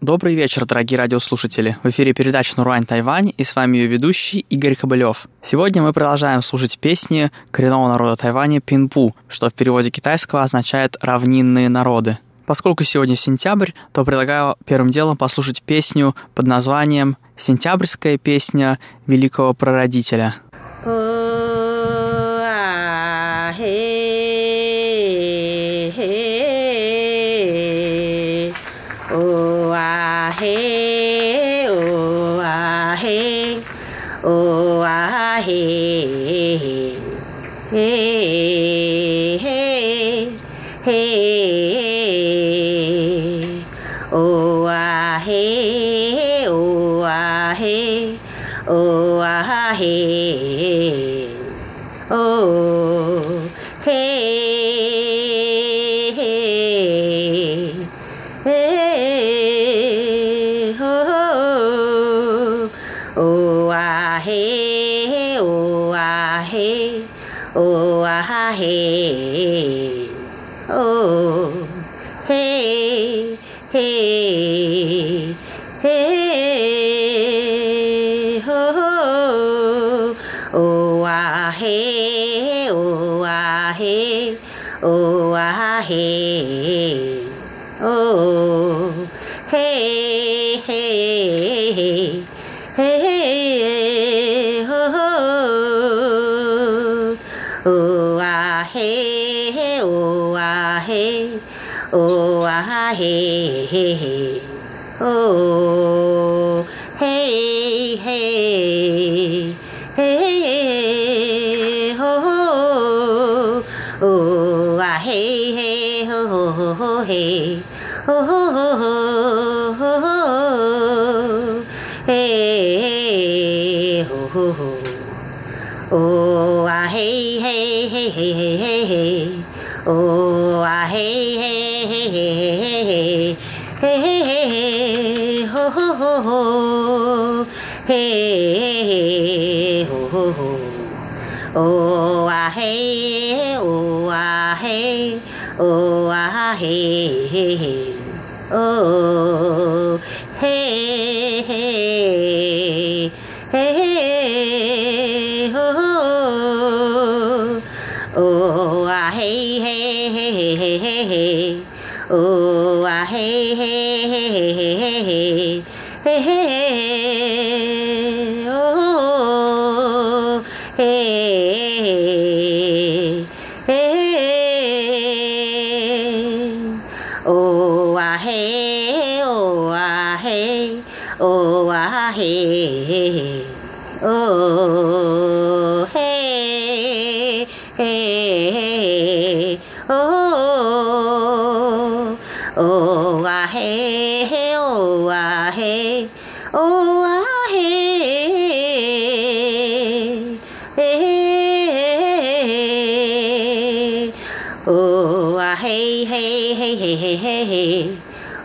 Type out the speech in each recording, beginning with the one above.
Добрый вечер, дорогие радиослушатели. В эфире передача «Нурань Тайвань» и с вами ее ведущий Игорь Кобылев. Сегодня мы продолжаем слушать песни коренного народа Тайваня Пинпу, что в переводе китайского означает «равнинные народы». Поскольку сегодня сентябрь, то предлагаю первым делом послушать песню под названием «Сентябрьская песня великого прародителя». आहे हे हे हे ओ आहे ओ आहे ओ आहे ओ हे हे हे हो ओ आहे आहे हे हे हे ओ हे हे हे हो ओ आ हे हे हो हो हो हे हो हो oh ah hey hey hey. Oh hey. hey, oh ah hey, oh ah hey, oh hey, hey, oh oh ah hey, oh ah hey, oh ah hey, hey, oh ah hey hey hey hey hey hey.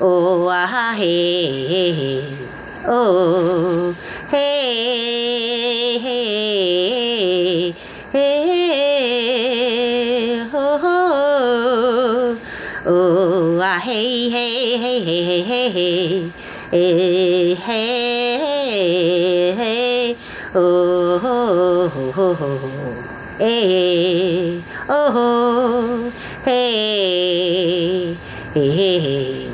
Oh, ah, hey, oh, hey, hey, hey, oh, oh, ah, hey, hey, hey, hey, hey, hey, hey, hey, hey, oh, oh, oh, oh, hey, oh, hey, hey, hey.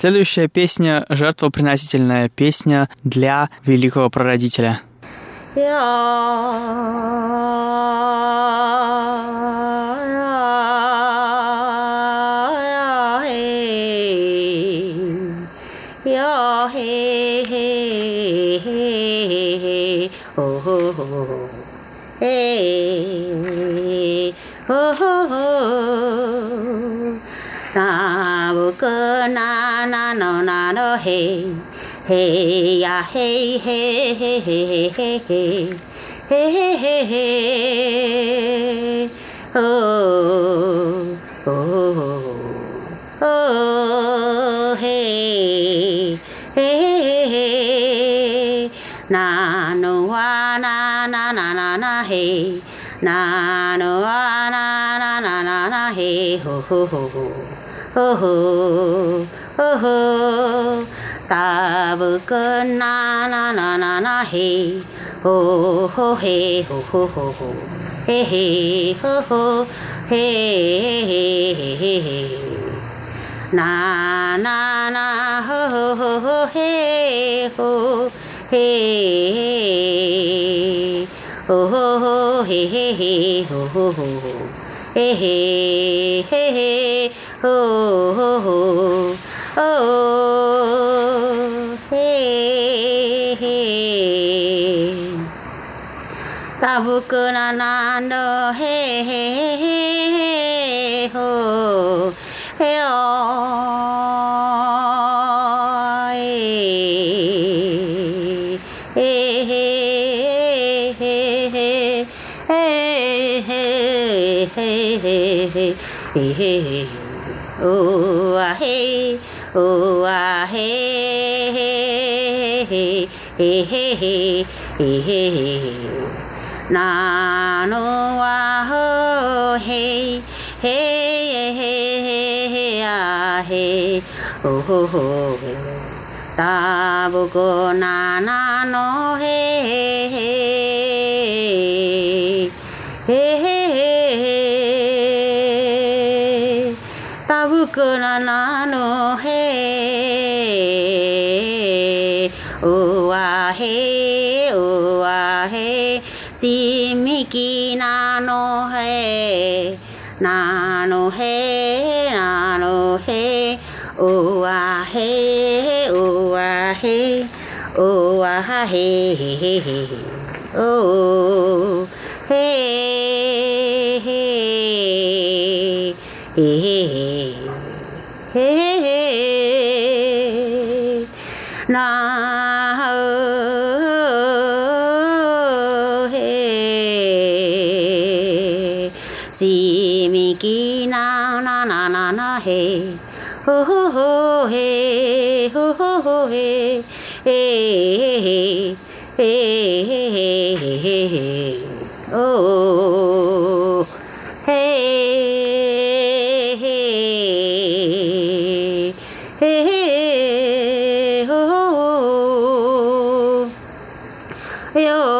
Следующая песня — жертвоприносительная песня для великого прародителя. na na no na no hey. Hey ya hey hey hey hey hey hey hey. Hey hey oh oh oh, oh hey. Hey hey na no wa na na na na na hey. Na no wa na na na na na hey. Ho ho ho ho. Hô hô hơ hơ ta bơ na na na na na hê hô hô hê hô hô hô hô hê hê hô hô hê hê hê hê hê na na na hô hô hô hô hê hô hê hô hô hô hê hê hê hô hô hô hê hê hê hê hô hô hô 哦嘿嘿大不过那那喽嘿嘿嘿嘿哦嘿哦诶嘿嘿嘿嘿嘿嘿嘿嘿嘿嘿嘿嘿嘿 Ehehe, ehehe. Na no wa ho hey, hey, hey, hey, hey, ah, hey, oh, ho, ho, hey. Ta bu go na na no hey. しきなのへなのへなのへおわへおわへおわへお叽那那那那那嘿，哦哦哦嘿，哦哦哦嘿，哎呦。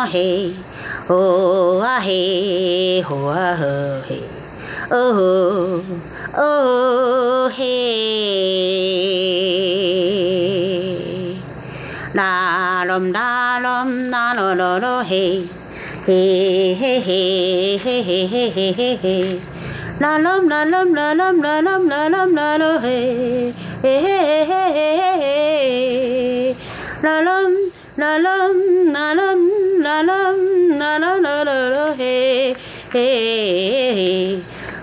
a he ho a he ho a ho he oh oh he la lom la lom la lo lo lo he he he he he he he he he he la lom la lom la lom la lom la lom la lo he he he he he he he la lom la lom la lom na na na na na na na he he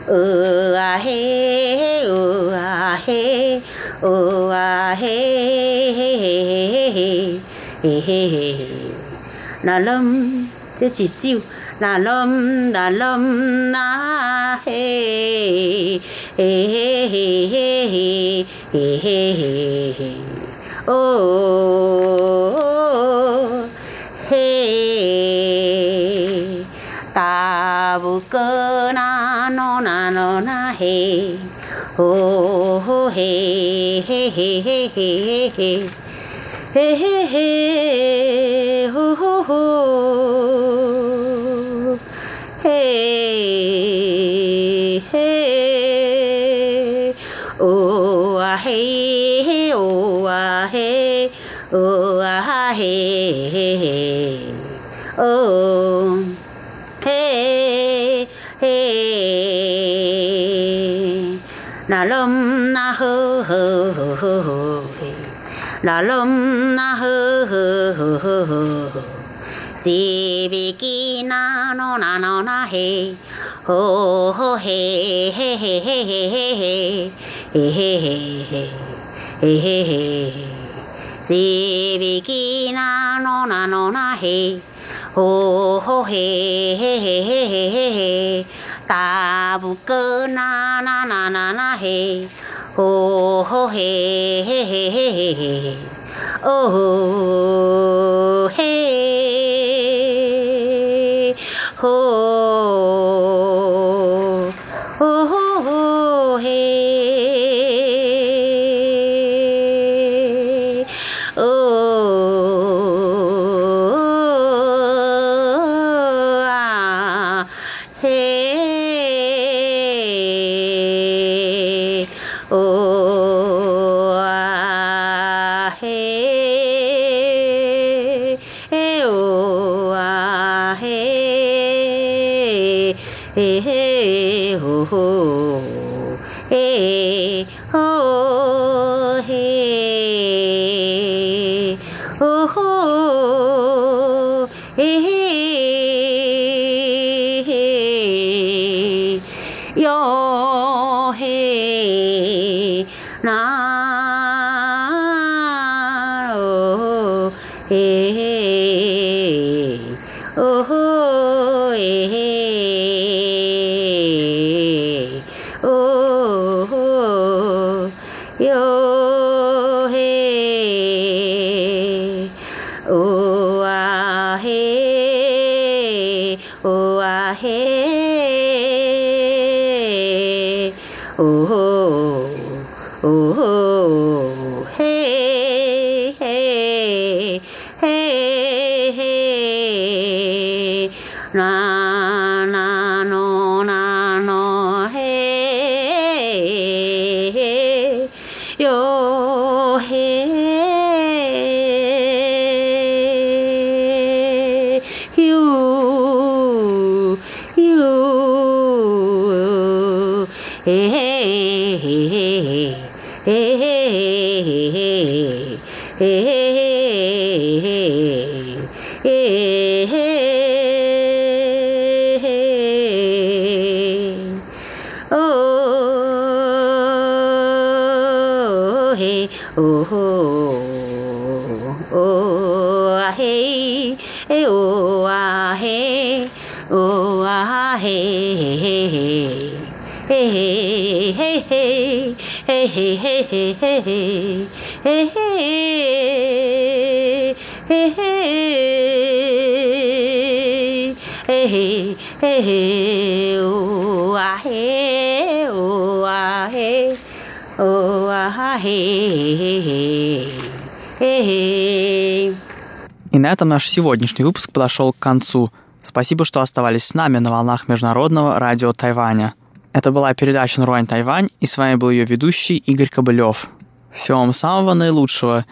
ừ à he ừ à he ừ à he he he he he he he na lâm chứ chỉ siêu là lâm là lâm na he he he he he he he he oh babuka na no na na he. Oh ho he he he he he he. Oh oh he ho ho ho. Hey hey oh ah hey oh ah hey oh ah hey oh. 隆那呵呵呵呵呵。啦隆那呵呵呵呵呵，吉比吉那诺那诺那嘿，吼吼嘿嘿嘿嘿嘿嘿嘿嘿嘿嘿嘿嘿嘿，吉比吉那诺那诺那嘿，吼吼嘿嘿嘿嘿嘿嘿嘿，大不哥那那那那那嘿。哦吼嘿嘿嘿嘿嘿嘿，哦嘿，Oh. И на этом наш сегодняшний выпуск подошел к концу. Спасибо, что оставались с нами на волнах Международного радио Тайваня. Это была передача «Наруань Тайвань», и с вами был ее ведущий Игорь Кобылев. Всего вам самого наилучшего